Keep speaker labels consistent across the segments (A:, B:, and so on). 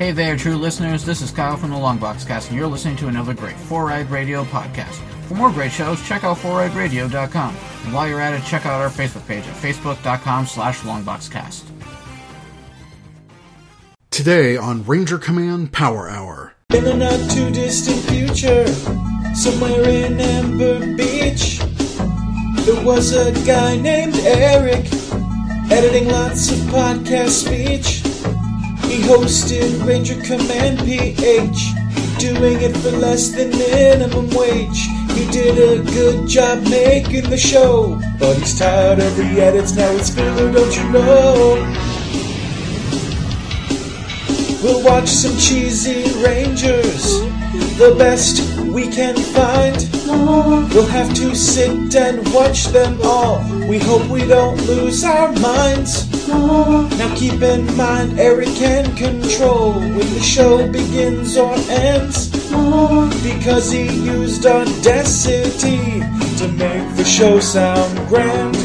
A: Hey there, true listeners. This is Kyle from the Longbox Cast, and you're listening to another great Four Eyed Radio podcast. For more great shows, check out foureyedradio.com. And while you're at it, check out our Facebook page at facebook.com slash longboxcast.
B: Today on Ranger Command Power Hour.
C: In a not too distant future, somewhere in Amber Beach, there was a guy named Eric, editing lots of podcast speech. He hosted Ranger Command PH, doing it for less than minimum wage. He did a good job making the show, but he's tired of the edits, now it's filler, don't you know? We'll watch some cheesy Rangers, the best we can find. We'll have to sit and watch them all. We hope we don't lose our minds. Now keep in mind, Eric can control when the show begins or ends. Because he used Audacity to make the show sound grand.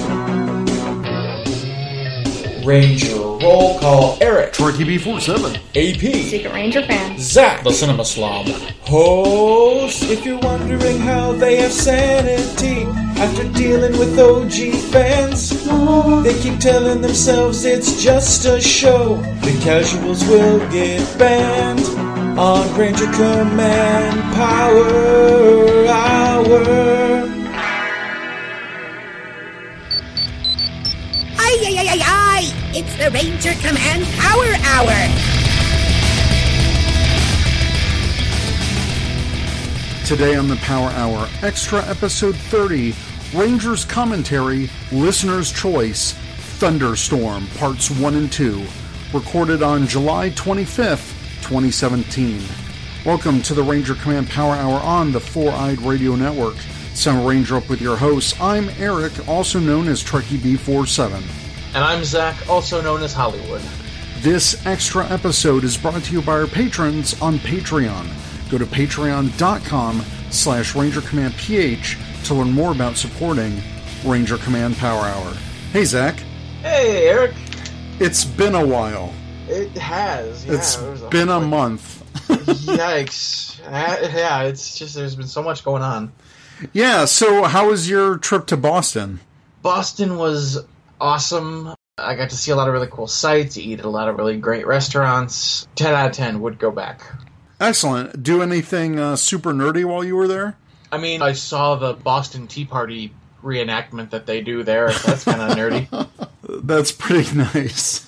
C: Ranger roll call Eric,
B: Trekkie B47.
C: AP,
D: Secret Ranger fan.
C: Zach,
E: The Cinema Slob.
C: host. If you're wondering how they have sanity after dealing with OG fans, they keep telling themselves it's just a show. The casuals will get banned on Ranger Command Power Hour.
F: Ay, ay, ay, ay, ay! It's the Ranger Command Power Hour!
B: Today on the Power Hour, Extra Episode 30, Rangers Commentary, Listener's Choice, Thunderstorm, Parts 1 and 2, recorded on July 25th, 2017. Welcome to the Ranger Command Power Hour on the Four Eyed Radio Network. Sound Ranger up with your hosts. I'm Eric, also known as Trekkie B47.
E: And I'm Zach, also known as Hollywood.
B: This extra episode is brought to you by our patrons on Patreon. Go to patreon.com slash Ranger Command PH to learn more about supporting Ranger Command Power Hour. Hey, Zach.
E: Hey, Eric.
B: It's been a while.
E: It has. Yeah,
B: It's
E: a
B: been a month.
E: Yikes. Yeah, it's just there's been so much going on.
B: Yeah, so how was your trip to Boston?
E: Boston was awesome. I got to see a lot of really cool sights, eat at a lot of really great restaurants. 10 out of 10 would go back.
B: Excellent. Do anything uh, super nerdy while you were there?
E: I mean, I saw the Boston Tea Party reenactment that they do there. so That's kind of nerdy.
B: That's pretty nice.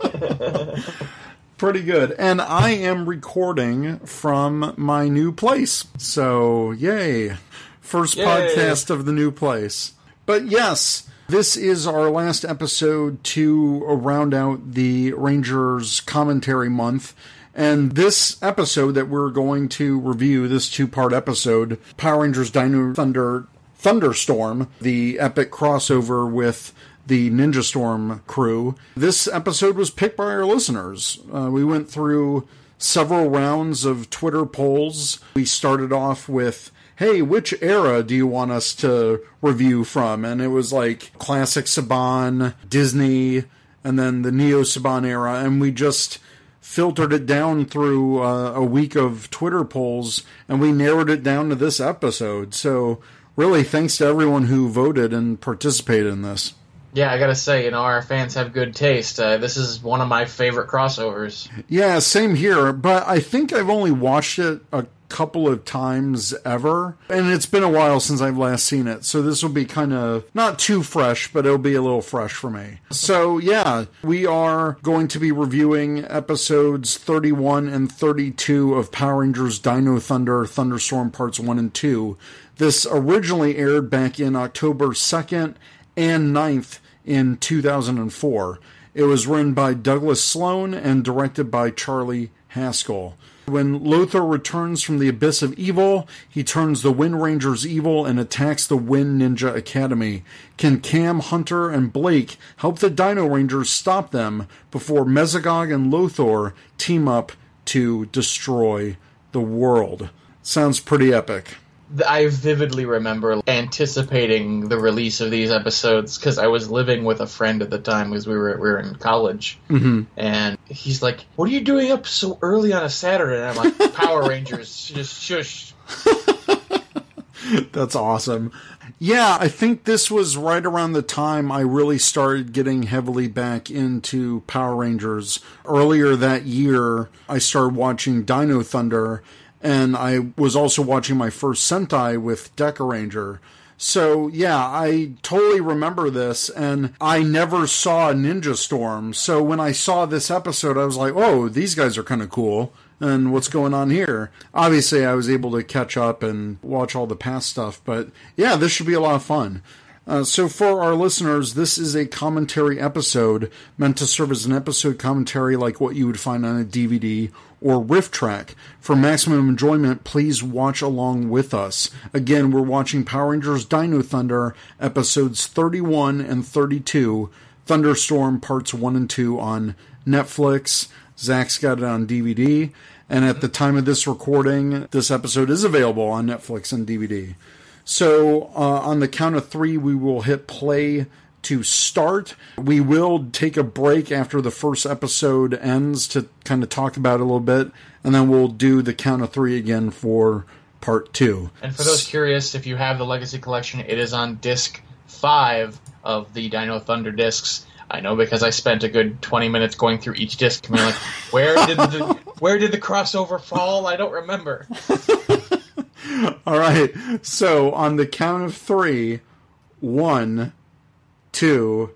B: pretty good. And I am recording from my new place. So, yay. First
E: Yay.
B: podcast of the new place. But yes, this is our last episode to round out the Rangers commentary month. And this episode that we're going to review, this two part episode, Power Rangers Dino Thunder Thunderstorm, the epic crossover with the Ninja Storm crew. This episode was picked by our listeners. Uh, we went through several rounds of Twitter polls. We started off with, hey, which era do you want us to review from? And it was like classic Saban, Disney, and then the Neo Saban era. And we just filtered it down through uh, a week of Twitter polls and we narrowed it down to this episode. So, really, thanks to everyone who voted and participated in this.
E: Yeah, I gotta say, you know, our fans have good taste. Uh, this is one of my favorite crossovers.
B: Yeah, same here, but I think I've only watched it a couple of times ever, and it's been a while since I've last seen it. So this will be kind of not too fresh, but it'll be a little fresh for me. So yeah, we are going to be reviewing episodes 31 and 32 of Power Rangers Dino Thunder Thunderstorm Parts 1 and 2. This originally aired back in October 2nd and 9th in 2004. It was written by Douglas Sloan and directed by Charlie Haskell. When Lothor returns from the abyss of evil, he turns the Wind Rangers evil and attacks the Wind Ninja Academy. Can Cam, Hunter, and Blake help the Dino Rangers stop them before Mesogog and Lothor team up to destroy the world? Sounds pretty epic.
E: I vividly remember anticipating the release of these episodes because I was living with a friend at the time because we were we were in college, mm-hmm. and he's like, "What are you doing up so early on a Saturday?" And I'm like, "Power Rangers, just shush."
B: That's awesome. Yeah, I think this was right around the time I really started getting heavily back into Power Rangers. Earlier that year, I started watching Dino Thunder, and I was also watching my first Sentai with Dekaranger. So yeah, I totally remember this, and I never saw Ninja Storm. So when I saw this episode, I was like, "Oh, these guys are kind of cool." and what's going on here. Obviously, I was able to catch up and watch all the past stuff, but yeah, this should be a lot of fun. Uh, so, for our listeners, this is a commentary episode meant to serve as an episode commentary like what you would find on a DVD or riff track. For maximum enjoyment, please watch along with us. Again, we're watching Power Rangers Dino Thunder episodes 31 and 32, Thunderstorm parts 1 and 2 on Netflix. Zach's got it on DVD. And at the time of this recording, this episode is available on Netflix and DVD. So uh, on the count of three, we will hit play to start. We will take a break after the first episode ends to kind of talk about it a little bit, and then we'll do the count of three again for part two.
E: And for those curious, if you have the Legacy Collection, it is on disc five of the Dino Thunder discs. I know because I spent a good twenty minutes going through each disc, and being like, "Where did the where did the crossover fall? I don't remember."
B: All right, so on the count of three, one, two,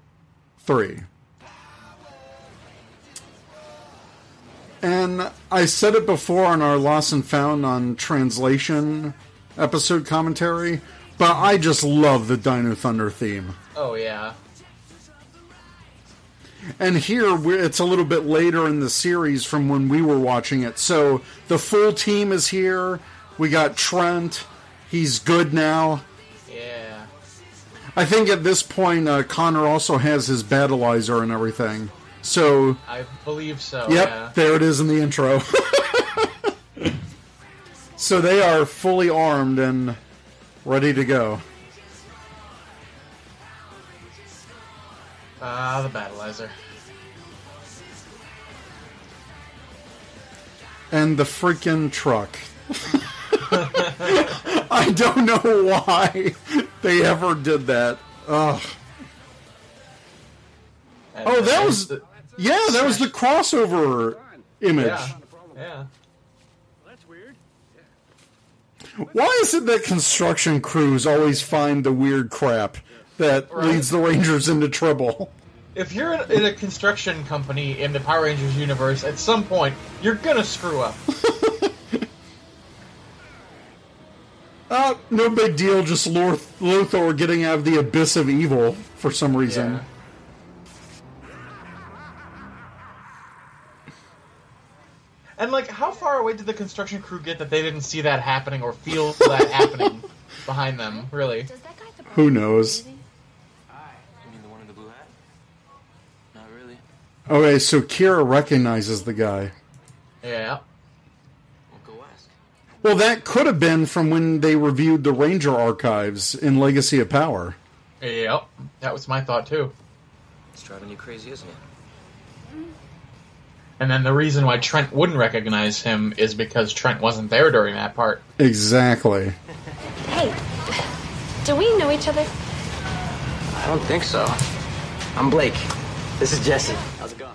B: three. And I said it before on our Lost and Found on translation episode commentary, but I just love the Dino Thunder theme.
E: Oh yeah.
B: And here it's a little bit later in the series from when we were watching it. So the full team is here. We got Trent. He's good now. I think at this point, uh, Connor also has his Battlizer and everything. So.
E: I believe so.
B: Yep,
E: yeah.
B: there it is in the intro. so they are fully armed and ready to go.
E: Ah, the Battlizer.
B: And the freaking truck. I don't know why they ever did that. Ugh.
E: And
B: Oh, that
E: there's
B: was
E: the-
B: yeah, that was the crossover image.
E: yeah. That's weird. Yeah.
B: Why is it that construction crews always find the weird crap that
E: Right.
B: leads the Rangers into trouble?
E: If you're in, in a construction company in the Power Rangers universe, at some point you're gonna screw up.
B: Uh, no big deal, just Lor- Lothor getting out of the abyss of evil for some reason.
E: Yeah. And like, how far away did the construction crew get that they didn't see that happening or feel that happening behind them? Really?
D: Does that guy at the bar
B: Who knows?
D: crazy?
G: You mean the one in the blue hat? Not really.
B: Okay, so Kira recognizes the guy.
E: Yeah.
G: Well, go ask.
B: Well, that could have been from when they reviewed the Ranger archives in Legacy of Power.
E: Yep. That was my thought too.
G: It's driving you crazy, isn't it?
E: And then the reason why Trent wouldn't recognize him is because Trent wasn't there during that part.
B: Exactly.
D: Hey, do we know each other?
G: I don't think so. I'm Blake. This is Jesse. How's it going?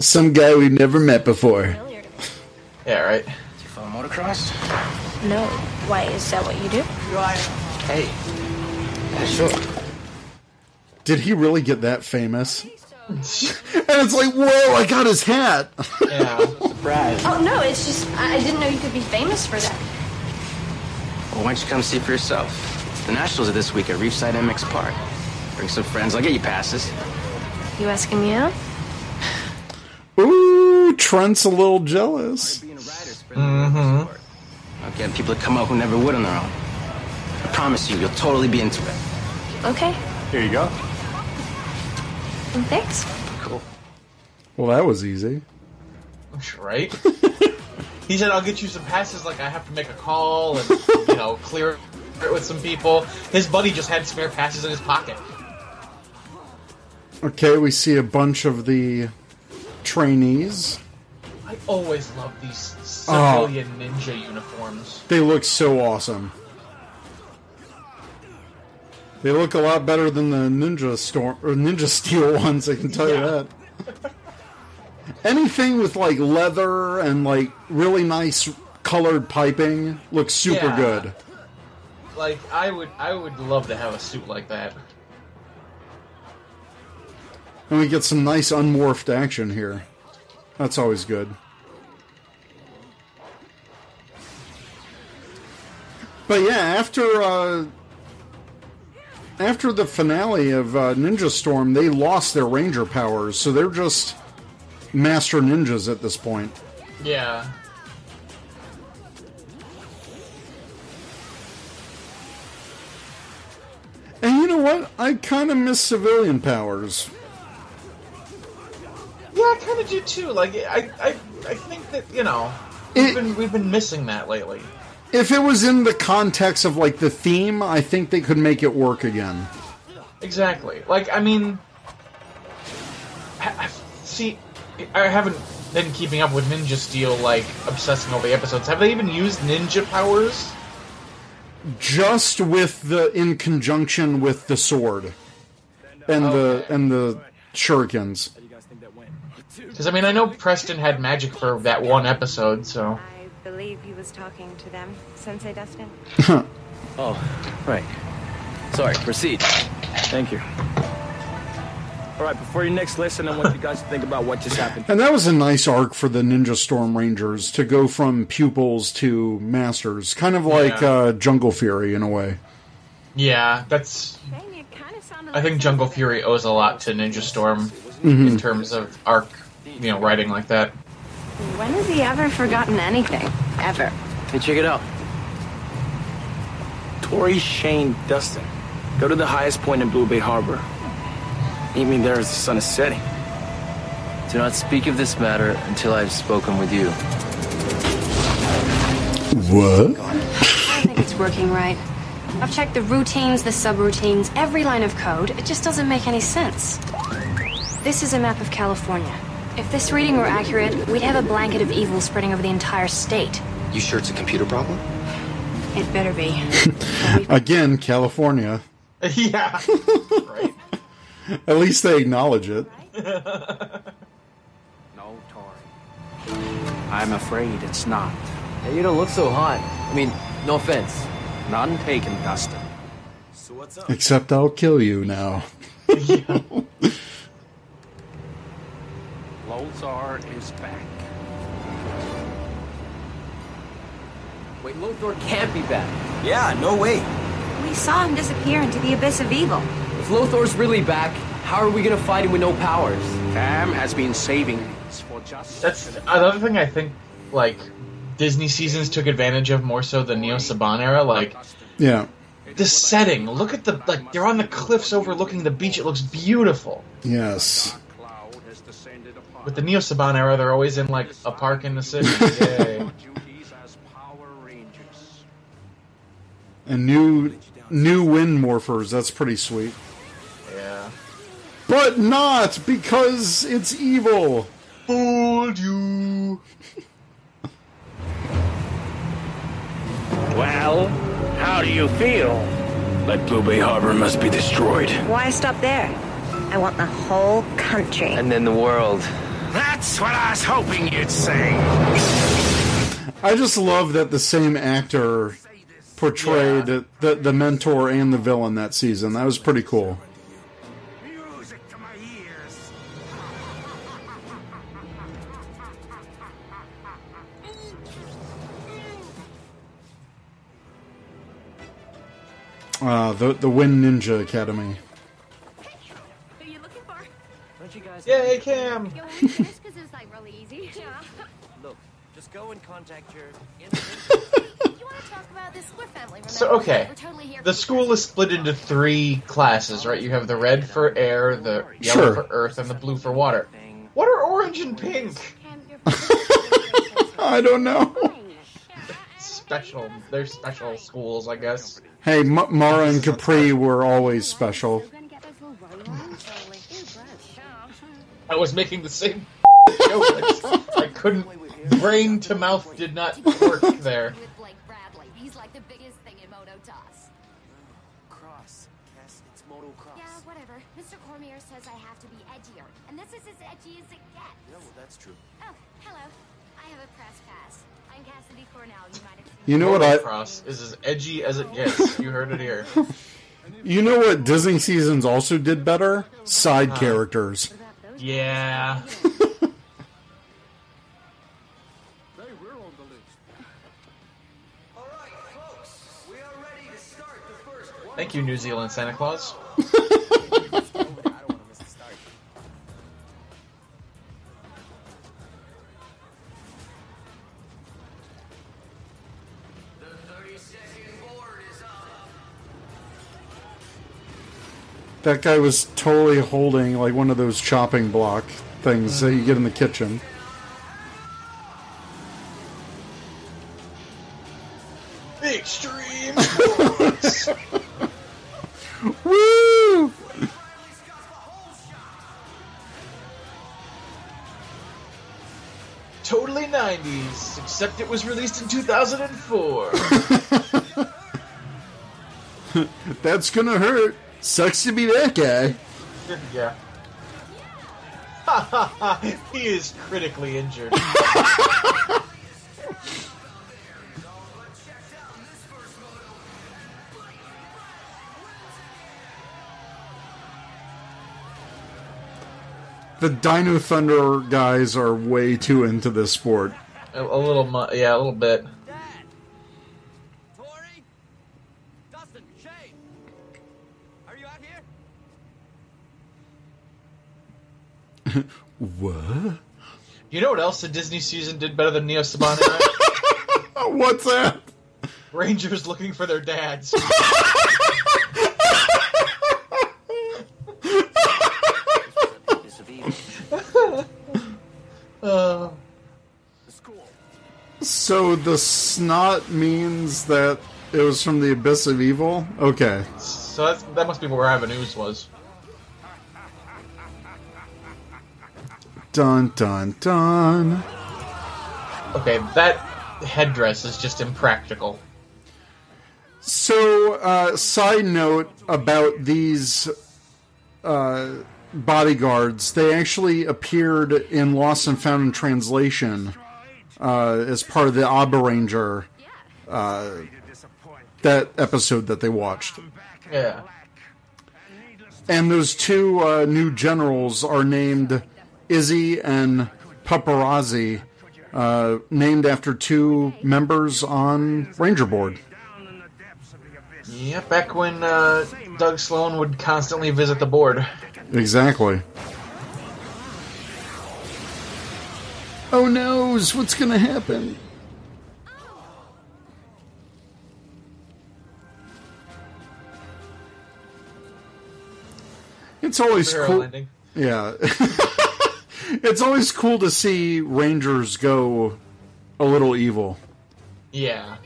B: Some guy we've never met before.
D: Familiar to me.
E: Yeah, right.
G: Do you motocross?
D: No. Why, is that what you do?
G: Hey. Yeah, sure.
B: Did he really get that famous? and it's like, whoa, I got his hat.
E: Yeah.
G: Surprise.
D: Oh, no, it's just, I I didn't know you could be famous for that.
G: Well, why don't you come see for yourself? The Nationals are this week at Reefside MX Park. Bring some friends. I'll get you passes.
D: You asking me out?
B: Ooh, Trent's a little jealous.
G: Being a rider spread mm-hmm. sport. I'll get people to come out who never would on their own. I promise you, you'll totally be into it.
D: Okay.
B: Here you go.
D: Well, thanks.
G: Cool.
B: Well, that was easy.
E: right? He said, "I'll get you some passes. Like I have to make a call and you know clear it with some people." His buddy just had spare passes in his pocket.
B: Okay, we see a bunch of the trainees.
E: I always love these oh. civilian ninja uniforms.
B: They look so awesome. They look a lot better than the Ninja Storm or Ninja Steel ones. I can tell
E: Yeah.
B: you that. Anything with like leather and like really nice colored piping looks super
E: Yeah.
B: good.
E: Like I would, I would love to have a suit like that.
B: And we get some nice unmorphed action here. That's always good. But yeah, after uh, after the finale of uh, Ninja Storm, they lost their ranger powers, so they're just master ninjas at this point.
E: Yeah.
B: And you know what? I kind of miss civilian powers.
E: Yeah, I kind of do too. Like, I, I, I think that you know, we've
B: It-
E: been we've been missing that lately.
B: If it was in the context of like the theme, I think they could make it work again.
E: Exactly. Like, I mean, I, I, see, I haven't been keeping up with Ninja Steel, like obsessing over the episodes. Have they even used ninja powers?
B: just with the in conjunction with the sword and the and the shurikens.
E: Because I mean, I know Preston had magic for that one episode, so
H: I believe he was talking to them, Sensei Dustin.
G: Oh, right. Sorry, proceed. Thank you.
I: All right, before your next lesson, I want you guys to think about what just happened.
B: And that was a nice arc for the Ninja Storm Rangers to go from pupils to masters, kind of like
E: Yeah.
B: uh, Jungle Fury in a way.
E: yeah, that's.
H: Shane, you kind of sounded
E: I think Jungle Fury owes a lot to Ninja Storm in terms of arc, you know, writing like that.
H: When has he ever forgotten anything? Ever.
G: Hey, check it out.
I: Tori Shane Dustin. Go to the highest point in Blue Bay Harbor. Meet me there as the sun is setting.
G: Do not speak of this matter until I have spoken with you.
B: What?
D: I think it's working right. I've checked the routines, the subroutines, every line of code. It just doesn't make any sense. This is a map of California. If this reading were accurate, we'd have a blanket of evil spreading over the entire state.
J: You sure it's a computer problem?
D: It better be.
B: Again, California.
E: yeah. right.
B: At least they acknowledge it.
I: No, Tori. I'm afraid it's not.
J: Hey, you don't look so hot. I mean, no offense.
I: None taken, Dustin. So what's up?
B: Except I'll kill you now.
I: Lothor is back.
J: Wait, Lothor can't be back.
I: Yeah, no way.
H: We saw him disappear into the abyss of evil.
J: If Lothor's really back, how are we gonna fight him with no powers?
I: Cam has been saving these for just.
E: That's another thing I think, like, Disney seasons took advantage of more so than Neo Saban era. Like,
B: Yeah.
E: the setting. Look at the, like, they're on the cliffs overlooking the beach. It looks beautiful.
B: Yes.
E: With the Neo Saban era, they're always in, like, a park in the city. Yay.
I: duties as Power Rangers.
B: And new new wind morphers. That's pretty sweet.
E: yeah.
B: But not because it's evil.
E: Fooled you.
I: Well, how do you feel? That Blue Bay Harbor must be destroyed.
H: Why stop there? I want the whole country.
G: And then the world.
I: That's what I was hoping you'd say.
B: I just love that the same actor portrayed the the mentor and the villain that season. That was pretty cool.
I: Music to my ears.
B: Uh, the the Wind Ninja Academy.
G: Don't you guys
E: Yay, Cam.
D: This because it's like really easy. Yeah.
G: look? Just go and contact your.
D: you want to talk about this? We're family, remember?
E: So, okay.
D: We're totally here
E: The
D: for
E: school is split into three classes, right? You have the red for air, the yellow
B: Sure.
E: for earth, and the blue for water. What are orange and pink?
D: Cam, you're
B: I don't know.
E: special. They're special schools, I guess.
B: Hey, M- Marah and Kapri were always special.
E: I was making the same joke. I couldn't. Brain to mouth did not work there.
K: With Blake Bradley. He's like the biggest thing in Mototoss.
J: Cross. Cass, it's motocross.
K: Yeah, whatever. Mr. Cormier says I have to be edgier, and this is as edgy as it gets.
J: Yeah, that's true.
K: Oh, hello. I have a press pass. I'm Cassidy Cornell. You might it seen
B: You know what I?
E: Cross is as edgy as it gets. You heard it here.
B: You know what Disney seasons also did better? Side characters.
E: Yeah. Thank you, New Zealand Santa Claus.
B: That guy was totally holding like one of those chopping block things that you get in the kitchen.
E: Extreme sports.
B: Woo!
E: totally 90s, except it was released in 2004.
B: That's gonna hurt. Sucks to be that guy.
E: yeah. he is critically injured.
B: The Dino Thunder guys are way too into this sport.
E: a, a little, mu- yeah, a little bit.
B: What?
E: You know what else the Disney season did better than Neo Saban?
B: What's that?
E: Rangers looking for their dads. Uh,
B: So the snot means that it was from the abyss of evil? Okay.
E: so that's, that must be where Avenues was.
B: Dun dun dun.
E: Okay, that headdress is just impractical.
B: So, uh, side note about these uh, bodyguards, they actually appeared in Lost and Found in Translation uh, as part of the Abaranger uh, that episode that they watched.
E: Yeah.
B: And those two uh, new generals are named Izzy and Paparazzi, uh, named after two members on Ranger Board.
E: Yeah, back when uh, Doug Sloan would constantly visit the board.
B: Exactly. Oh noes, what's gonna happen? It's always cool. Yeah. it's always cool to see Rangers go a little evil.
E: Yeah.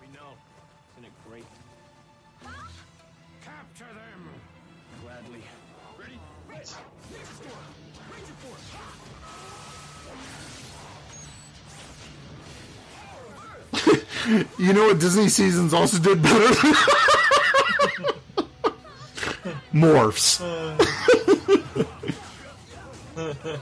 J: We know. Isn't great? Capture them! Gladly. Ready?
B: You know what Disney seasons also did better? Morphs. Uh,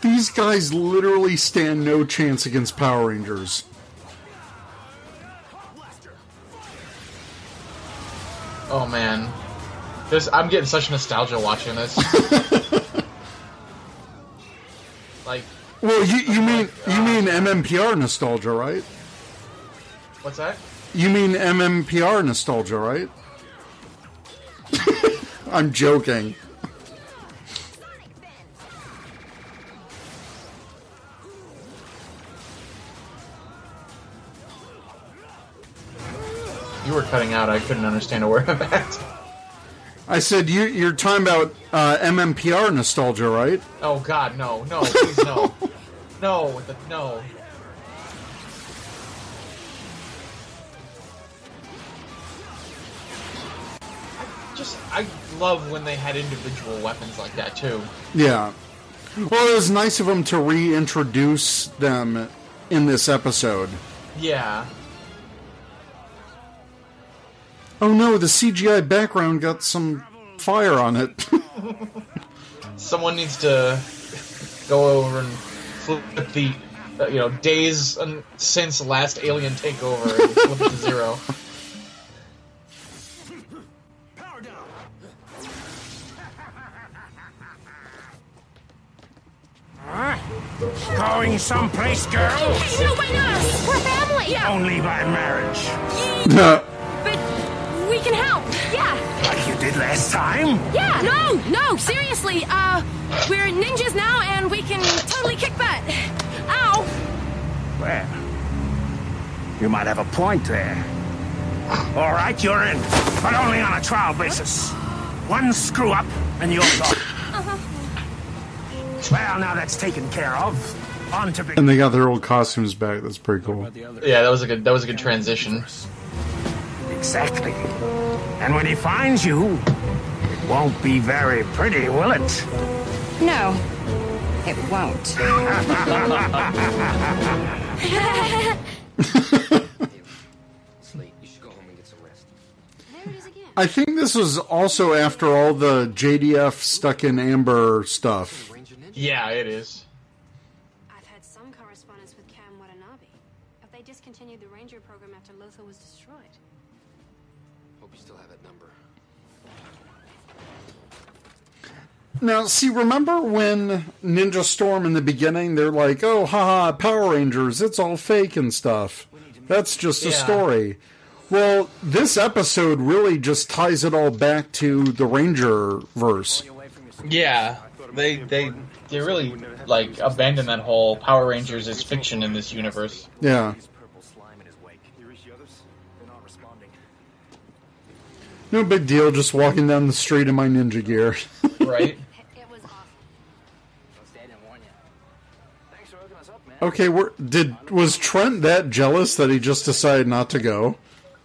B: These guys literally stand no chance against Power Rangers.
E: Oh man, this I'm getting such nostalgia watching this. like,
B: Well, you, you mean you uh, mean MMPR nostalgia, right?
E: what's that?
B: You mean MMPR nostalgia, right? I'm joking.
E: You were cutting out. I couldn't understand a word of that.
B: I said you, you're talking about uh, MMPR nostalgia, right?
E: Oh God, no, no, please no, no, the, no. Just, I love when they had individual weapons like that too.
B: Yeah. Well, it was nice of them to reintroduce them in this episode.
E: Yeah,
B: Oh no, the CGI background got some fire on it.
E: someone needs to go over and flip the, uh, you know, days um, since last alien takeover and flip it to zero.
L: Going someplace, girl?
K: Hey, no, wait, no! We're family! Yeah!
L: Only by marriage.
K: But we can help! Yeah!
L: Like you did last time?
K: Yeah! No, no, seriously, uh, we're ninjas now and we can totally kick butt! Ow!
L: Well, you might have a point there. All right, you're in, but only on a trial basis. One screw up, and you're gone. Well, now that's taken care of. On to big.
B: and they got their old costumes back. That's pretty cool.
E: Yeah, that was a good, that was a good transition.
L: Exactly. And when he finds you, it won't be very pretty, will it?
H: No, it won't.
B: I think this was also after all the JDF stuck in amber stuff.
E: Yeah, it is.
D: I've had some correspondence with Cam Watanabe. If they discontinued the Ranger program after Lothor was destroyed.
M: Hope you still have that number.
B: Now, see, remember when Ninja Storm in the beginning, they're like, oh, haha, Power Rangers, it's all fake and stuff. That's just a
E: Yeah.
B: story. Well, this episode really just ties it all back to the Ranger verse.
E: Yeah, they they they really like abandon that whole Power Rangers is fiction in this universe.
B: Yeah. No big deal, just walking down the street in my ninja gear.
E: Right?
B: okay, we're, did was Trent that jealous that he just decided not to go?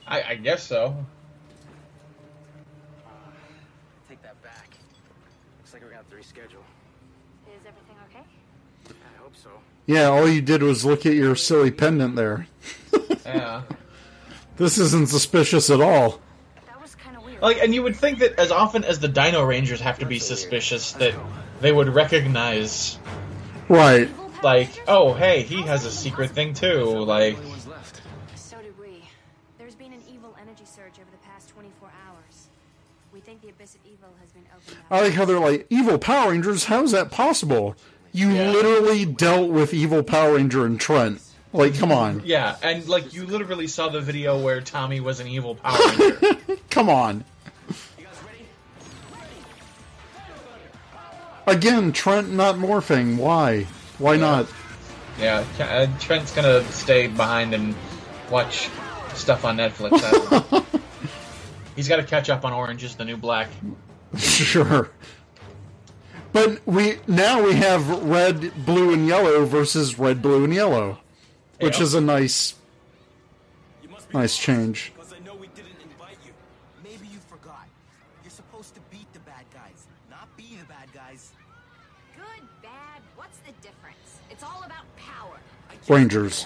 E: I, I guess so.
G: Take that back. Looks like we're gonna have to reschedule.
D: Is everything okay?
G: I hope so.
B: Yeah, all you did was look at your silly pendant there.
E: Yeah.
B: This isn't suspicious at all.
E: Like, and you would think that as often as the Dino Rangers have to be suspicious, that they would recognize,
B: Right.
E: like, oh, hey, he has a secret thing too. Like,
D: So did we. There's been an evil energy surge over the past 24 hours. We think the Abyss of Evil has been opened.
B: I like how they're like, evil Power Rangers? How's that possible? You literally dealt with evil Power Ranger and Trent. Like, come on.
E: yeah, and like you literally saw the video where Tommy was an evil Power Ranger.
B: Come on. Again, Trent not morphing. Why? Why not?
E: yeah, uh, Trent's gonna stay behind and watch stuff on Netflix. I don't know. He's got to catch up on Orange is the New Black.
B: Sure. But we now we have red, blue, and yellow versus red, blue, and yellow, which
C: Yeah.
B: is a nice, nice change.
C: Because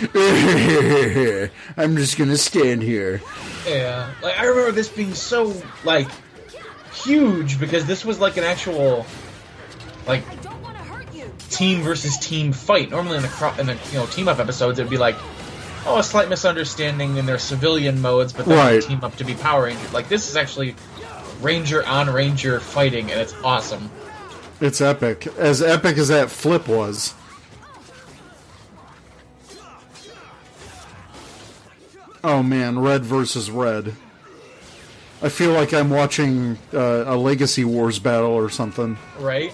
B: I'm just gonna stand here.
E: Yeah, like I remember this being so like huge because this was like an actual like team versus team fight. Normally in the cro- in the you know team up episodes, it'd be like oh a slight misunderstanding in their civilian modes, but then they
B: Right.
E: team up to be Power Ranger. Like this is actually Ranger on Ranger fighting, and it's awesome.
B: It's epic. As epic as that flip was. Oh man, red versus red. I feel like I'm watching uh, a Legacy Wars battle or something.
E: Right?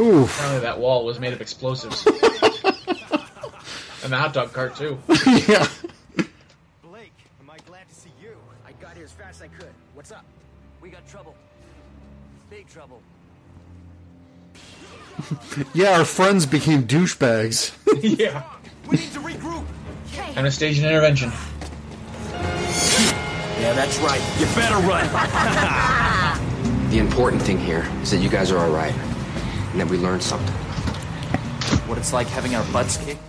B: Oof.
E: Apparently, that wall was made of explosives. and the hot dog cart too.
B: yeah.
G: Blake, am I glad to see you? I got here as fast as I could. What's up?
J: We got trouble. Big trouble.
B: Yeah, our friends became douchebags.
E: yeah.
G: We need to regroup.
E: Time to stage an intervention.
I: Yeah, that's right. You better run.
M: The important thing here is that you guys are all right, and that we learned something.
J: What it's like having our butts kicked?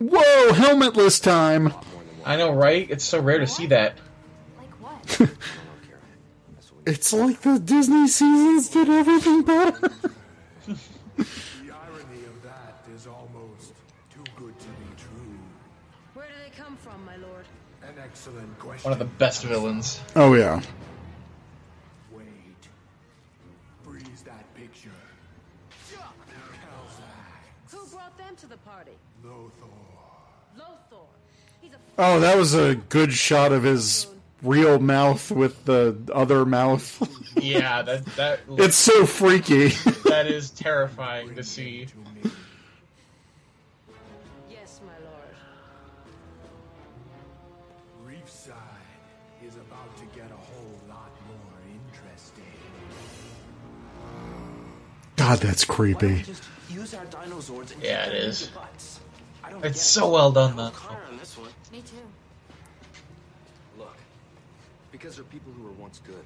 B: Whoa, helmetless time.
E: I know, right? It's so rare to see that. Like what?
B: It's like the Disney seasons did everything better.
N: The irony of that is almost too good to be true.
K: Where do they come from, my lord?
N: An excellent question.
E: One of the best villains.
B: oh yeah.
N: Wait. Freeze that picture.
K: Who brought them to the party?
N: Lothor.
K: Lothor. He's a
B: Oh, that was a good shot of his real mouth with the other mouth.
E: Yeah, that that
B: it's so freaky.
E: that is terrifying to see.
K: yes, my lord.
N: Reefside is about to get a whole lot more interesting.
B: God, that's creepy.
I: Use our
E: Yeah,
I: kick
E: it
I: them
E: is.
I: in the butts. I don't
E: It's so
I: it.
E: well done, though.
I: Car on this one.
K: Me too.
M: Look, because there are people who were once good,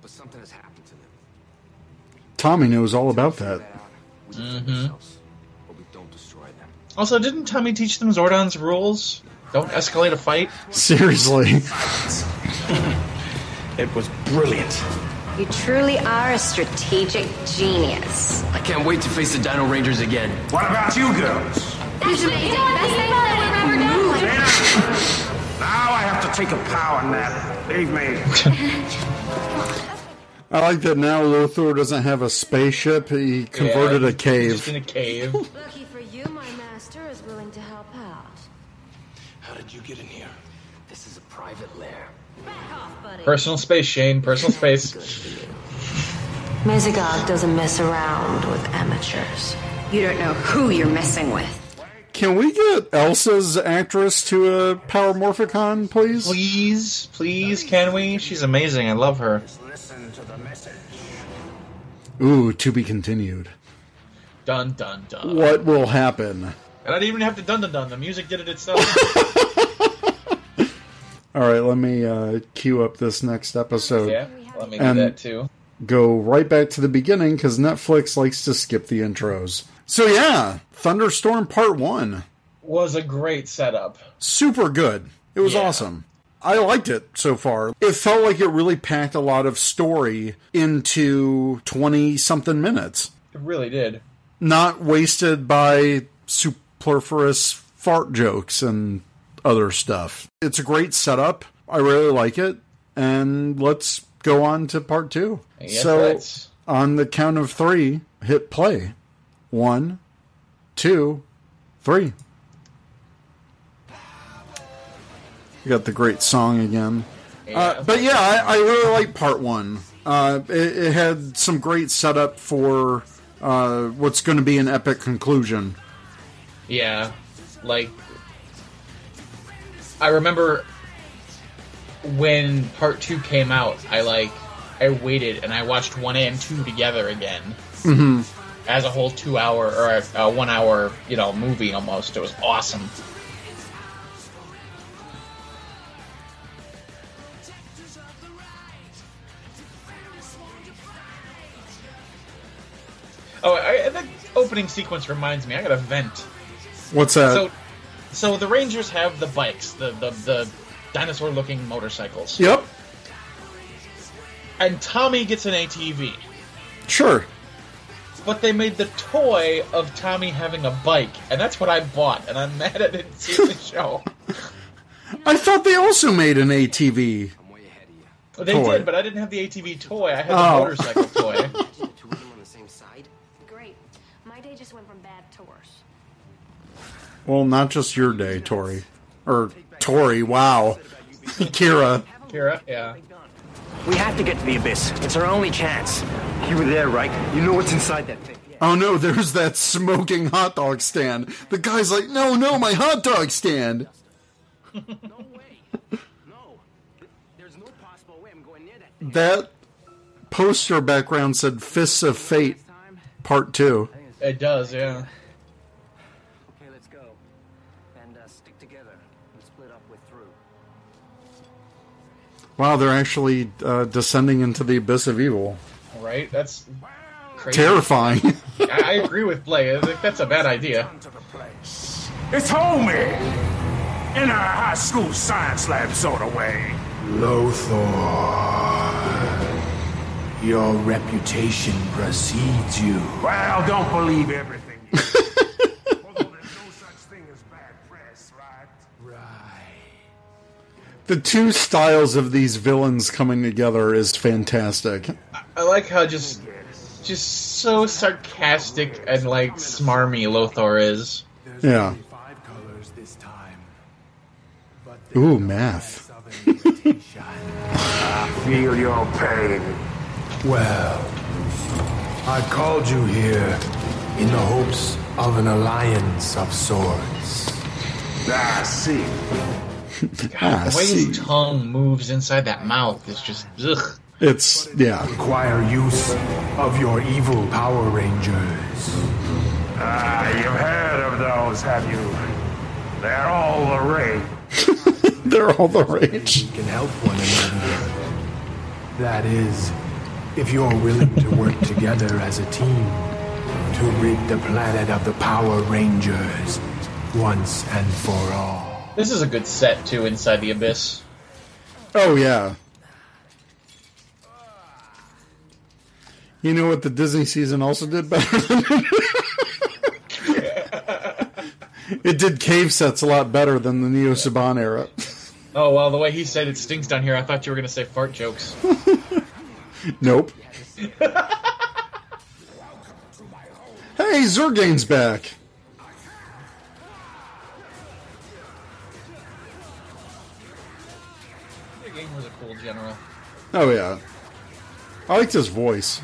M: but something has happened to them.
B: Tommy knows all about that.
M: We defend
E: Mhm.
M: but we don't destroy them.
E: Also, didn't Tommy teach them Zordon's rules? Don't escalate a fight.
B: Seriously.
I: It was brilliant.
H: You truly are a strategic genius.
J: I can't wait to face the Dino Rangers again.
L: What about you girls?
K: Actually, you know what? Best thing that we've ever done.
L: Now I to take a power nap. Leave me.
B: I like that now Lothor doesn't have a spaceship. He converted
E: Yeah,
B: a
E: Just in a cave.
K: Lucky for you, my master is willing to help out.
I: How did you get in here?
J: This is a private lair.
K: Back off, buddy.
E: Personal space, Shane. Personal space.
D: Mesogog doesn't mess around with amateurs.
H: You don't know who you're messing with.
B: Can we get Elsa's actress to a Power Morphicon, please?
E: Please, please, can we? She's amazing. I love her.
L: Listen to the message.
B: Ooh, to be continued.
E: Dun dun dun.
B: What will happen?
E: And I didn't even have to dun dun dun. The music did it itself.
B: All right, let me uh, cue up this next episode.
E: yeah, let me do
B: And-
E: that too.
B: Go right back to the beginning because Netflix likes to skip the intros. So, yeah, Thunderstorm Part 1.
E: Was a great setup.
B: Super good. It was
E: Yeah.
B: awesome. I liked it so far. It felt like it really packed a lot of story into 20 something minutes.
E: It really did.
B: Not wasted by superfluous fart jokes and other stuff. It's a great setup. I really like it. And let's go on to part two. So, on the count of three, hit play. One, two, three. You got the great song again. Uh, but yeah, I, I really like part one. Uh, it, it had some great setup for uh, what's going to be an epic conclusion.
E: Yeah, like I remember when part two came out. I like I waited and I watched one and two together again
B: hmm
E: as a whole two hour or a, a one hour you know movie almost. It was awesome. Oh, I, the opening sequence reminds me. I got a vent.
B: What's that?
E: So, so the Rangers have the bikes, the the, the dinosaur-looking motorcycles.
B: Yep,
E: And Tommy gets an ATV,
B: sure.
E: But they made the toy of Tommy having a bike, and that's what I bought. And I'm mad I didn't see the show.
B: I thought they also made an ATV.
E: They
B: Toy.
E: did, but I didn't have the ATV toy. I had the
B: Oh.
E: motorcycle toy.
M: Two of them on the same side?
D: Great. My day just went from bad to worse.
B: Well, not just your day, Tori. Or Tori, wow. Kira.
E: Kira, yeah.
I: We have to get to the abyss. It's our only chance. You were there, right? You know what's inside that thing.
B: Oh no, there's that smoking hot dog stand. The guy's like, no, no, my hot dog stand. no way That poster background said Fists of Fate, Part 2.
E: It does, yeah.
B: Wow, they're actually uh, descending into the abyss of evil.
E: Right? That's crazy.
B: Terrifying.
E: I, I agree with Blake. I think that's a bad idea.
L: It's homie! In a high school science lab sort of way.
N: Lothor. Your reputation precedes you.
L: Well, don't believe everything
B: the two styles of these villains coming together is fantastic.
E: I like how just just so sarcastic and like smarmy Lothor is.
B: Yeah. Ooh, math.
L: I feel your pain.
N: Well, I called you here in the hopes of an alliance of sorts.
L: Ah, see.
B: Ah,
E: the way
B: see.
E: his tongue moves inside that mouth is just ugh.
B: It's, yeah.
N: Require use of your evil Power Rangers.
L: Ah, you've heard of those, have you? They're all the rage.
B: They're all the rage.
N: We can help one another. That is, if you're willing to work together as a team to rid the planet of the Power Rangers once and for all.
E: This is a good set too inside the abyss.
B: Oh, yeah. You know what the Disney season also did better than It did cave sets a lot better than the Neo Saban era.
E: Oh well, the way he said it stinks down here, I thought you were gonna say fart jokes.
B: Nope. Hey, Zurgane's back.
E: General.
B: Oh yeah. I liked his voice.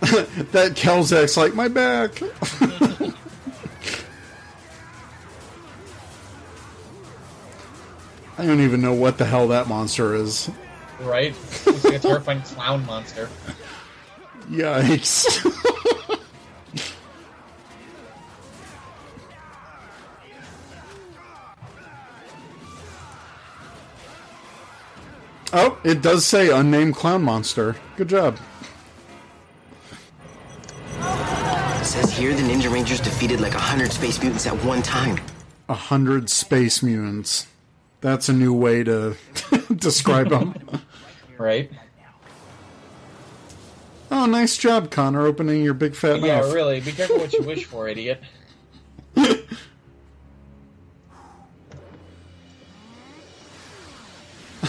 B: that Kelzak's like my back. I don't even know what the hell that monster is.
E: Right? Looks like a terrifying clown monster.
B: Yikes. Oh, it does say unnamed clown monster. Good job.
G: It says here the Ninja Rangers defeated like a hundred space mutants at one time.
B: A hundred space mutants. That's a new way to describe them.
E: Right?
B: Oh, nice job, Connor, opening your big fat
E: Yeah,
B: mouth.
E: Yeah, really. Be careful what you wish for, idiot.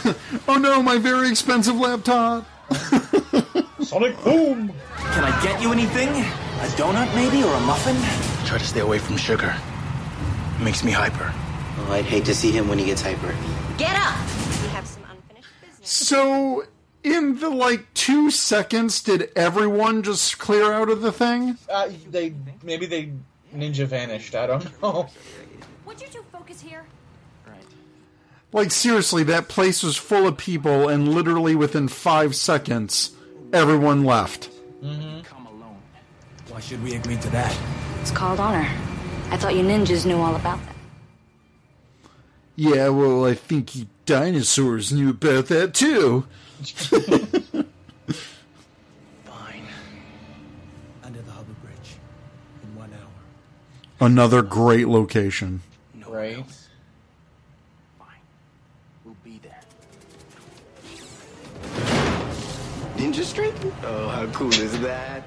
B: oh no, my very expensive laptop.
E: Sonic boom!
I: Can I get you anything? A donut, maybe, or a muffin? Try to stay away from sugar. It Makes me hyper.
G: Oh, I'd hate to see him when he gets hyper.
H: Get up! We have some unfinished business.
B: So, in the like two seconds, did everyone just clear out of the thing?
E: Uh, they maybe they ninja vanished. I don't know.
K: Would you two focus here?
B: Like, seriously, that place was full of people, and literally within five seconds, everyone left. Mm-hmm. Come alone.
I: Why should we agree to that?
D: It's called honor. I thought you ninjas knew all about that.
B: Yeah, well, I think you dinosaurs knew about that too.
I: Fine. Under the Hubble Bridge. In one hour.
B: Another great location.
E: Right?
G: We'll Ninja Oh, how cool is that?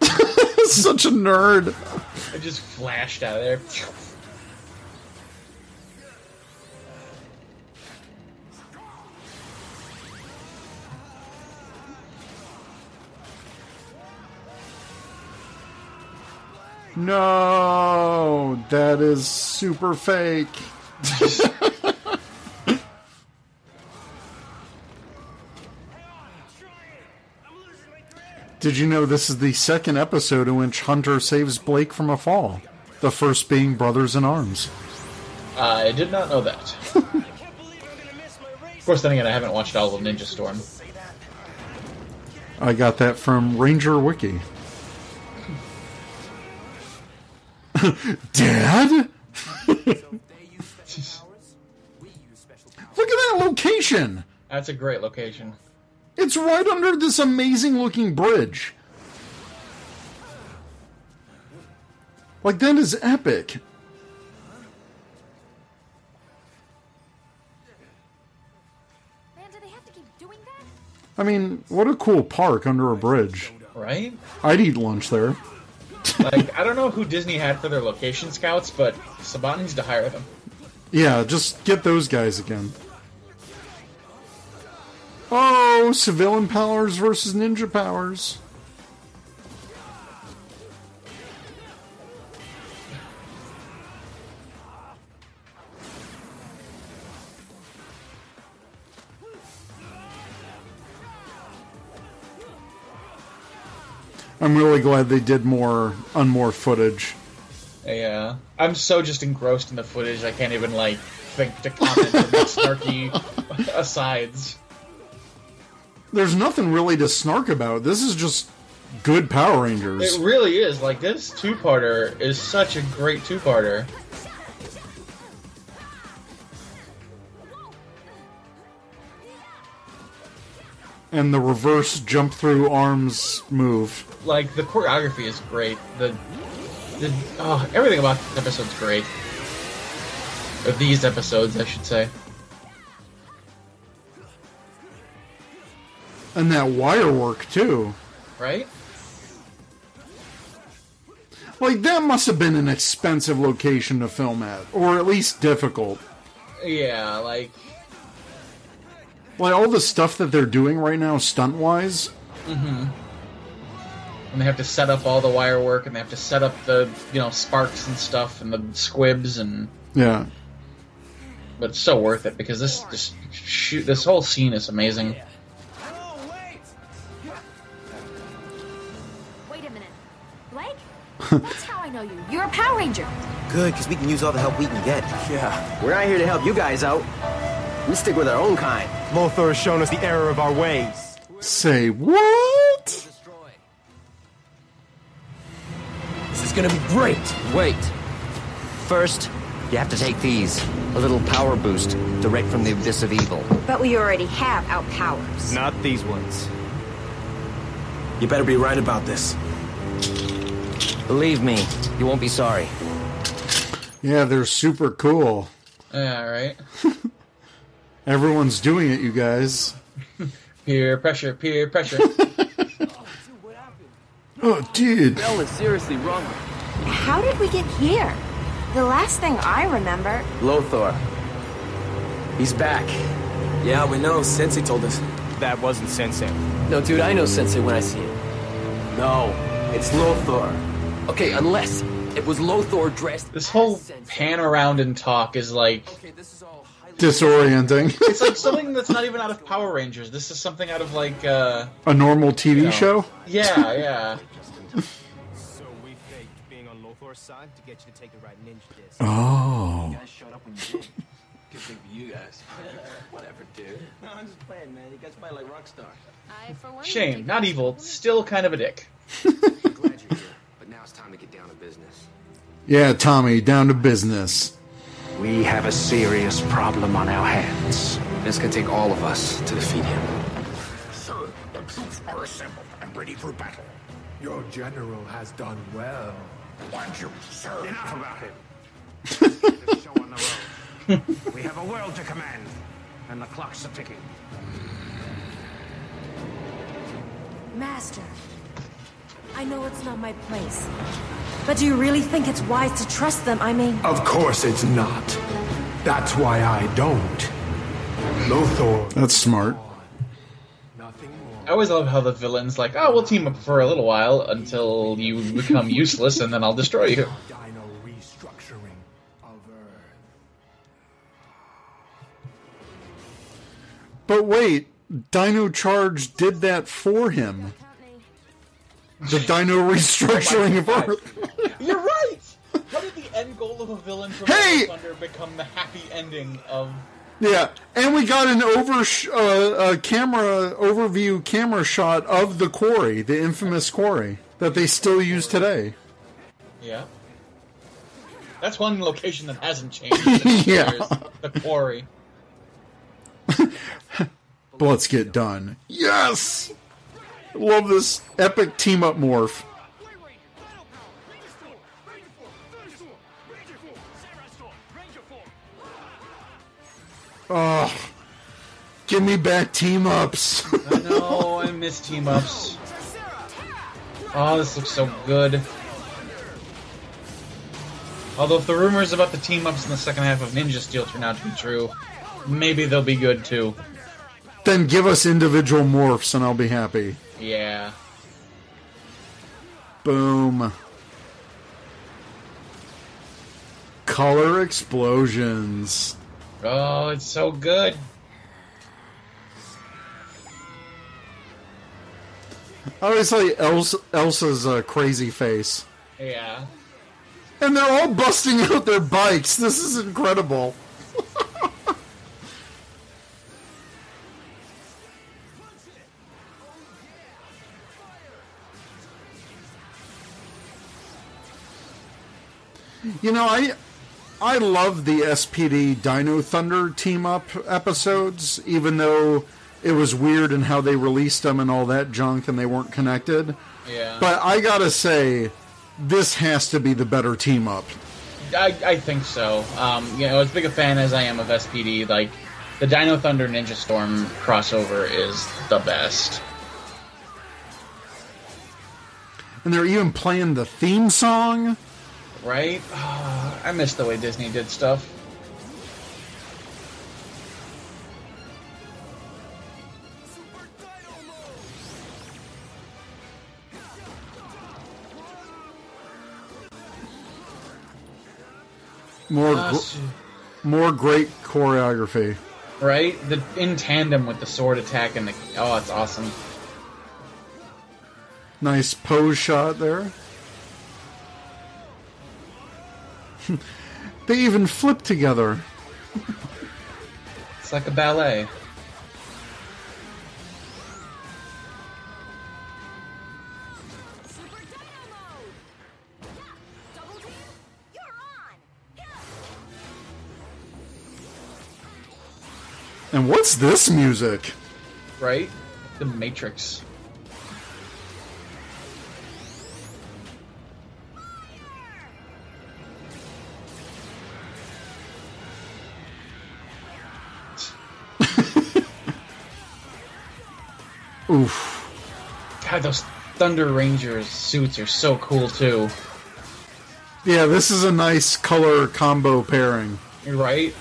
B: Such a nerd.
E: I just flashed out of there.
B: No, that is super fake. Did you know this is the second episode in which Hunter saves Blake from a fall? The first being Brothers in Arms.
E: I did not know that. of course, then again, I haven't watched all of Ninja Storm.
B: I got that from Ranger Wiki. Dad? Look at that location!
E: That's a great location.
B: It's right under this amazing looking bridge. Like, that is epic.
K: Man, do they have to keep doing that?
B: I mean, what a cool park under a bridge.
E: Right?
B: I'd eat lunch there.
E: Like, I don't know who Disney had for their location scouts, but Saban needs to hire them.
B: Yeah, just get those guys again. Oh, civilian powers versus ninja powers. I'm really glad they did more on more footage.
E: Yeah. I'm so just engrossed in the footage, I can't even, like, think to comment or make snarky asides.
B: There's nothing really to snark about. This is just good Power Rangers.
E: It really is. Like, this two parter is such a great two parter.
B: and the reverse jump through arms move.
E: Like, the choreography is great. The. the oh, everything about this episode's great. Or these episodes, I should say.
B: And that wire work, too.
E: Right?
B: Like, that must have been an expensive location to film at, or at least difficult.
E: Yeah, like.
B: Like, all the stuff that they're doing right now, stunt wise.
E: Mm-hmm. And they have to set up all the wire work, and they have to set up the, you know, sparks and stuff, and the squibs, and.
B: Yeah.
E: But it's so worth it because this just shoot this whole scene is amazing.
K: That's how I know you. You're a Power Ranger.
G: Good, because we can use all the help we can get. Yeah. We're not here to help you guys out. We stick with our own kind.
O: Lothor has shown us the error of our ways.
B: Say what?
J: This is gonna be great.
P: Wait. First, you have to take these. A little power boost, direct from the abyss of evil.
H: But we already have our powers.
O: Not these ones.
I: You better be right about this.
P: Believe me, you won't be sorry.
B: Yeah, they're super cool.
E: Yeah, right.
B: Everyone's doing it, you guys.
E: Peer pressure, peer pressure.
B: Oh, dude.
J: Bell is seriously wrong.
H: How did we get here? The last thing I remember.
G: Lothor. He's back.
I: Yeah, we know. Sensei told us.
O: That wasn't Sensei.
J: No, dude, I know Sensei when I see him.
G: No, it's Lothor.
J: Okay, unless it was Lothor dressed.
E: This whole pan around and talk is like
B: Disorienting.
E: it's like something that's not even out of Power Rangers. This is something out of like uh
B: A normal TV
E: you know,
B: show?
E: Yeah, yeah.
O: So we faked being on Lothor's side to get you to take the right ninja disc.
B: Oh.
G: guys showed up when you did. Good thing for you guys. Whatever, dude. No, I'm just playing, man. You guys play like rock stars.
K: I, for one,
E: Shame, not evil, still kind of a dick.
M: Glad you're here, but now it's time to get down to business.
B: Yeah, Tommy, down to business.
L: We have a serious problem on our hands.
M: This could take all of us to defeat him.
L: Sir, the troops are assembled and ready for battle.
N: Your general has done well.
L: Want you, sir? Enough about him. show on the road. we have a world to command, and the clock's are ticking.
K: Master, I know it's not my place. But do you really think it's wise to trust them? I mean...
N: Of course it's not. That's why I don't. Lothor...
B: That's smart.
E: I always love how the villain's like, oh, we'll team up for a little while until you become useless and then I'll destroy you.
B: But wait, Dino Charge did that for him. The Dino restructuring of Earth.
E: You're right. How did the end goal of a villain from
B: Hey!
E: Thunder become the happy ending of?
B: Yeah, and we got an over uh, a camera overview camera shot of the quarry, the infamous quarry that they still use today.
E: Yeah. That's one location that hasn't changed.
B: Yeah.
E: The quarry.
B: But let's get done. Yes, love this epic team up morph. Oh, give me back team ups.
E: I know. I miss team ups. Oh, this looks so good. Although if the rumors about the team ups in the second half of Ninja Steel turn out to be true, maybe they'll be good too.
B: Then give us individual morphs and I'll be happy.
E: Yeah.
B: Boom. Color explosions.
E: Oh, it's so good.
B: I Obviously, Elsa, Elsa's uh, crazy face.
E: Yeah.
B: And they're all busting out their bikes. This is incredible. you know, I I love the SPD Dino Thunder team up episodes, even though it was weird in how they released them and all that junk and they weren't connected.
E: Yeah.
B: But I gotta say, this has to be the better team up.
E: I, I think so. Um, you know, as big a fan as I am of SPD, like the Dino Thunder Ninja Storm crossover is the best.
B: And they're even playing the theme song.
E: Right? Oh, I miss the way Disney did stuff.
B: More, more great choreography.
E: Right? The in tandem with the sword attack and the oh, it's awesome.
B: Nice pose shot there. they even flip together.
E: It's like a ballet.
B: And what's this music?
E: Right? The Matrix.
B: Oof.
E: God, those Thunder Rangers suits are so cool too.
B: Yeah, this is a nice color combo pairing.
E: Right?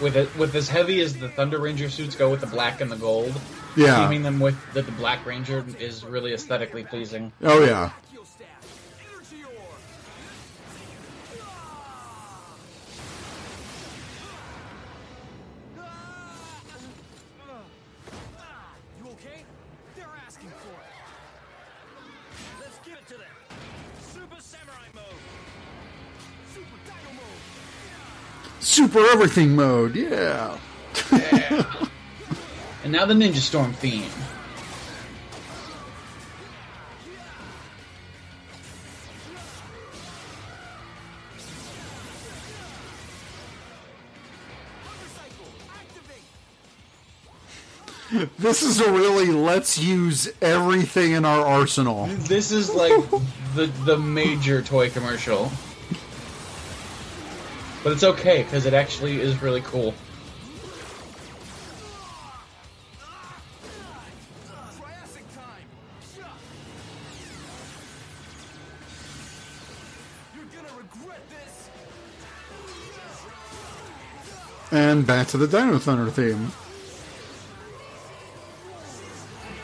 E: With it, with as heavy as the Thunder Ranger suits go with the black and the gold,
B: Yeah.
E: teaming them with the, the Black Ranger is really aesthetically pleasing.
B: Oh yeah.
L: Super
B: everything mode. Yeah.
E: And now the Ninja Storm theme.
B: This is a really let's use everything in our arsenal.
E: This is like the the major toy commercial. But it's okay because it actually is really cool.
B: And back to the Dino Thunder theme.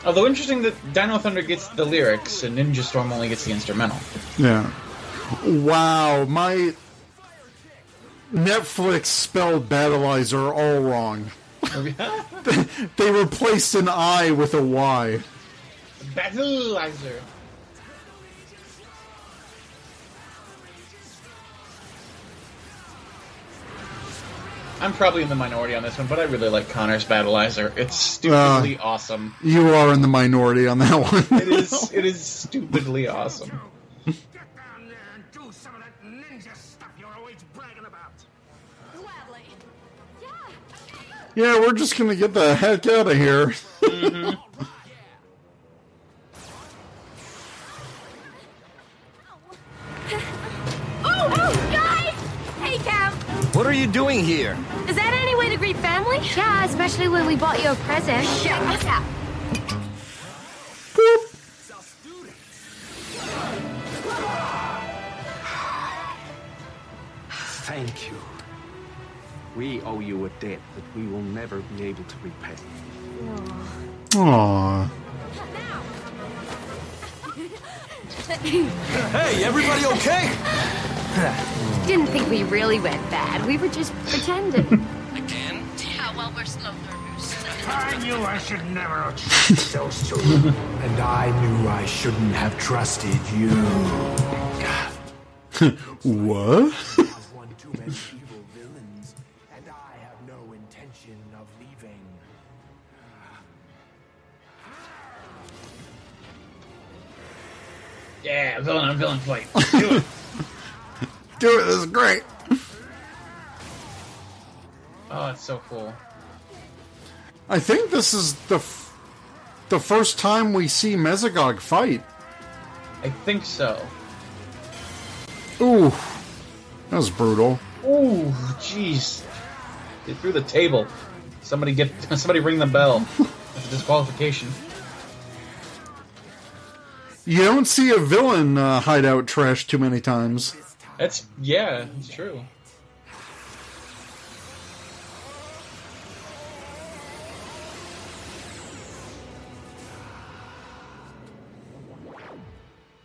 E: Although interesting that Dino Thunder gets the lyrics and Ninja Storm only gets the instrumental.
B: Yeah. Wow, my Netflix spelled Battlizer all wrong. they replaced an I with a Y.
E: Battlizer. I'm probably in the minority on this one, but I really like Connor's Battlizer. It's stupidly
B: Uh,
E: awesome.
B: You are in the minority on that one.
E: It is. It is stupidly awesome.
B: Yeah, we're just gonna get the heck out of here.
H: Oh, oh, guys! Hey, Cam.
P: What are you doing here?
H: Is that any way to greet family? Yeah, especially when we bought you a present. Check this out.
I: Thank you. We owe you a debt that we will never be able to repay.
B: Aww.
J: Hey, everybody okay?
H: Didn't think we really went bad. We were just pretending.
P: Again?
H: yeah, well, we're slow learners.
L: I knew I should never have trusted those two.
N: And I knew I shouldn't have trusted you.
B: what?
E: Yeah, villain on villain fight.
B: Do it. Do it. This is great.
E: Oh, it's so cool.
B: I think this is the f- the first time we see Mesogog fight.
E: I think so.
B: Ooh, that was brutal.
E: Ooh, jeez. They threw the table. Somebody get. Somebody ring the bell. That's a disqualification.
B: You don't see a villain uh, hideout trash too many times.
E: That's yeah, it's true.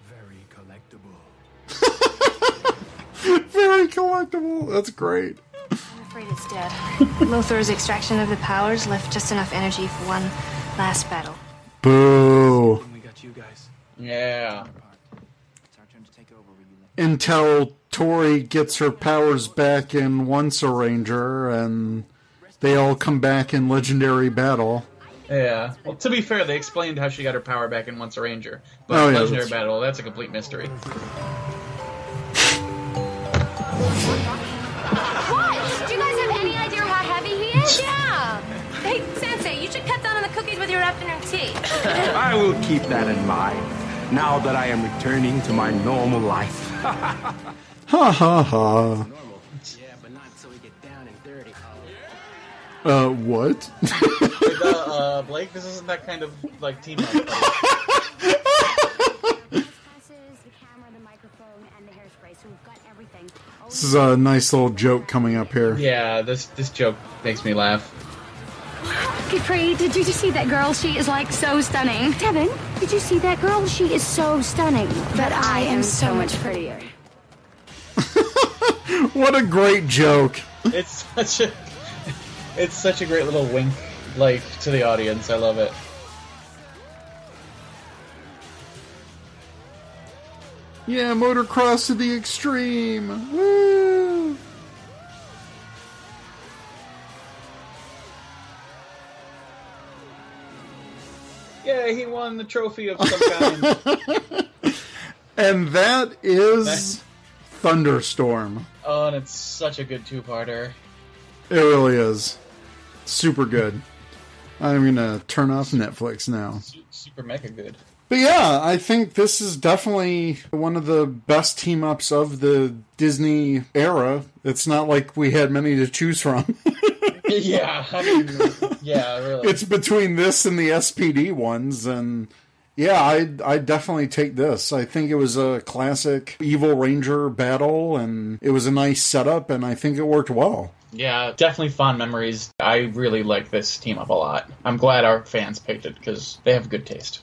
N: Very collectible.
B: Very collectible. That's great.
D: I'm afraid it's dead. Lothor's extraction of the powers left just enough energy for one last battle.
B: Boo.
I: We got you guys.
E: Yeah.
B: Until Tori gets her powers back in Once a Ranger, and they all come back in legendary battle.
E: Yeah. Well, to be fair, they explained how she got her power back in Once a Ranger, but
B: Oh, yeah,
E: Legendary
B: that's-
E: Battle, that's a complete mystery.
H: What? Do you guys have any idea how heavy he is? yeah. Hey, Sensei, you should cut down on the cookies with your afternoon tea.
I: I will keep that in mind now that I am returning to my normal life.
B: Ha ha ha.
G: Yeah, but not until we get down and dirty.
B: Uh, what?
E: Hey, uh, uh, Blake, this isn't that kind of like team up.
B: This is a nice little joke coming up here.
E: yeah, this this joke makes me laugh.
H: Kapri, did you just see that girl? She is like so stunning. Devin, did you see that girl? She is so stunning. But I am so much prettier.
B: What a great joke.
E: It's such a it's such a great little wink, like to the audience. I love it.
B: Yeah, motocross to the extreme. Woo!
E: He won the trophy of some kind.
B: And that is Thunderstorm.
E: oh, and it's such a good two-parter.
B: It really is. Super good. I'm gonna turn off Netflix now.
E: Super mega good.
B: But yeah, I think this is definitely one of the best team ups of the Disney era. It's not like we had many to choose from.
E: yeah, I mean, yeah, really.
B: it's between this and the SPD ones, and yeah, I I definitely take this. I think it was a classic Evil Ranger battle, and it was a nice setup, and I think it worked well.
E: Yeah, definitely fond memories. I really like this team up a lot. I'm glad our fans picked it because they have good taste.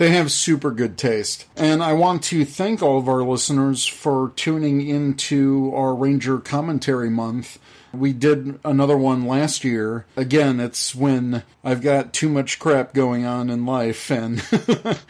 B: They have super good taste. And I want to thank all of our listeners for tuning into our Ranger Commentary Month. We did another one last year. Again, it's when I've got too much crap going on in life and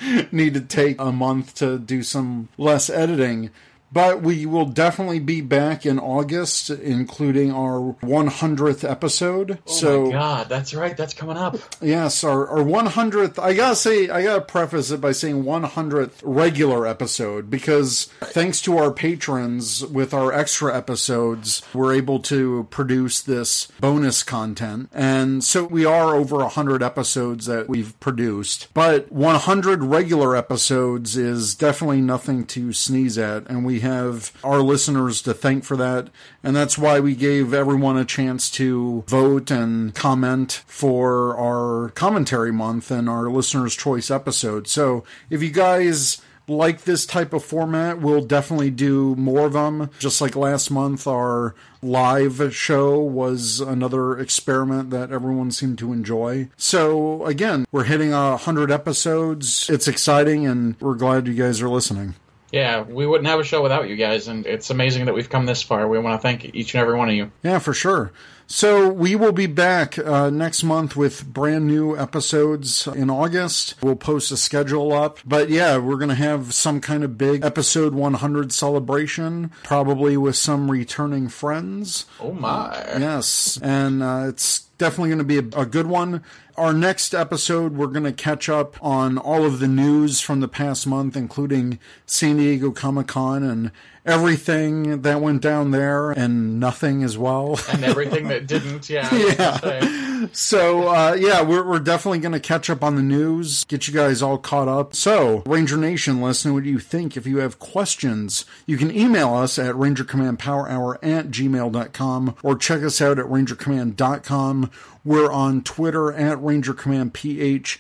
B: need to take a month to do some less editing. But we will definitely be back in August, including our 100th episode.
E: Oh
B: so,
E: my god, that's right. That's coming up.
B: Yes, our, our 100th. I gotta say, I gotta preface it by saying 100th regular episode because thanks to our patrons with our extra episodes, we're able to produce this bonus content. And so we are over 100 episodes that we've produced. But 100 regular episodes is definitely nothing to sneeze at. And we have our listeners to thank for that. And that's why we gave everyone a chance to vote and comment for our commentary month and our listeners' choice episode. So if you guys like this type of format, we'll definitely do more of them. Just like last month, our live show was another experiment that everyone seemed to enjoy. So again, we're hitting a hundred episodes. It's exciting, and we're glad you guys are listening.
E: Yeah, we wouldn't have a show without you guys, and it's amazing that we've come this far. We want to thank each and every one of you.
B: Yeah, for sure. So we will be back uh, next month with brand new episodes in August. We'll post a schedule up. But yeah, we're going to have some kind of big episode 100 celebration, probably with some returning friends.
E: Oh my.
B: Yes. And uh, it's definitely going to be a, a, good one. Our next episode, we're going to catch up on all of the news from the past month, including San Diego Comic Con and everything that went down there and nothing as well.
E: And everything that didn't, yeah.
B: yeah. So, uh, yeah, we're, we're definitely going to catch up on the news, get you guys all caught up. So, Ranger Nation, let us know what you think. If you have questions, you can email us at rangercommandpowerhour at gmail.com or check us out at rangercommand.com. We're on Twitter at rangercommandph.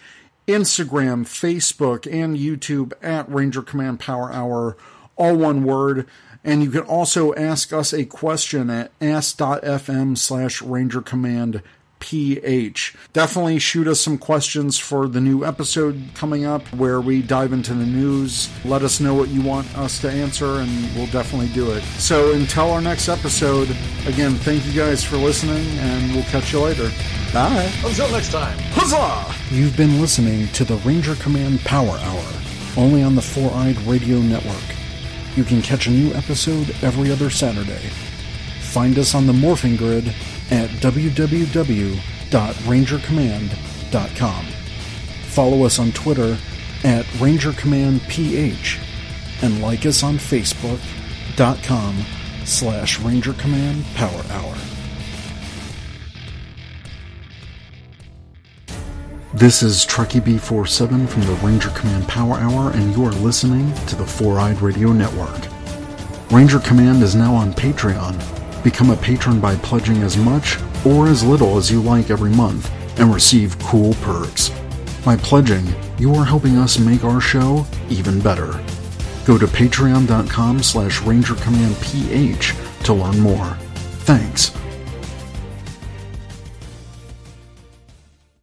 B: Instagram, Facebook, and YouTube at Ranger Command Power Hour all one word. And you can also ask us a question at ask.fm slash ranger command PH. Definitely shoot us some questions for the new episode coming up where we dive into the news. Let us know what you want us to answer, and we'll definitely do it. So until our next episode, again, thank you guys for listening, and we'll catch you later. Bye.
E: Until next time.
B: Huzzah! You've been listening to the Ranger Command Power Hour, only on the Four Eyed Radio Network. You can catch a new episode every other Saturday. Find us on the morphing grid at www.rangercommand.com. Follow us on Twitter at rangercommandph and like us on facebook.com slash rangercommandpowerhour. This is Trekkie B47 from the Ranger Command Power Hour, and you are listening to the Four Eyed Radio Network. Ranger Command is now on Patreon. Become a patron by pledging as much or as little as you like every month and receive cool perks. By pledging, you are helping us make our show even better. Go to patreon.com slash rangercommandph to learn more. Thanks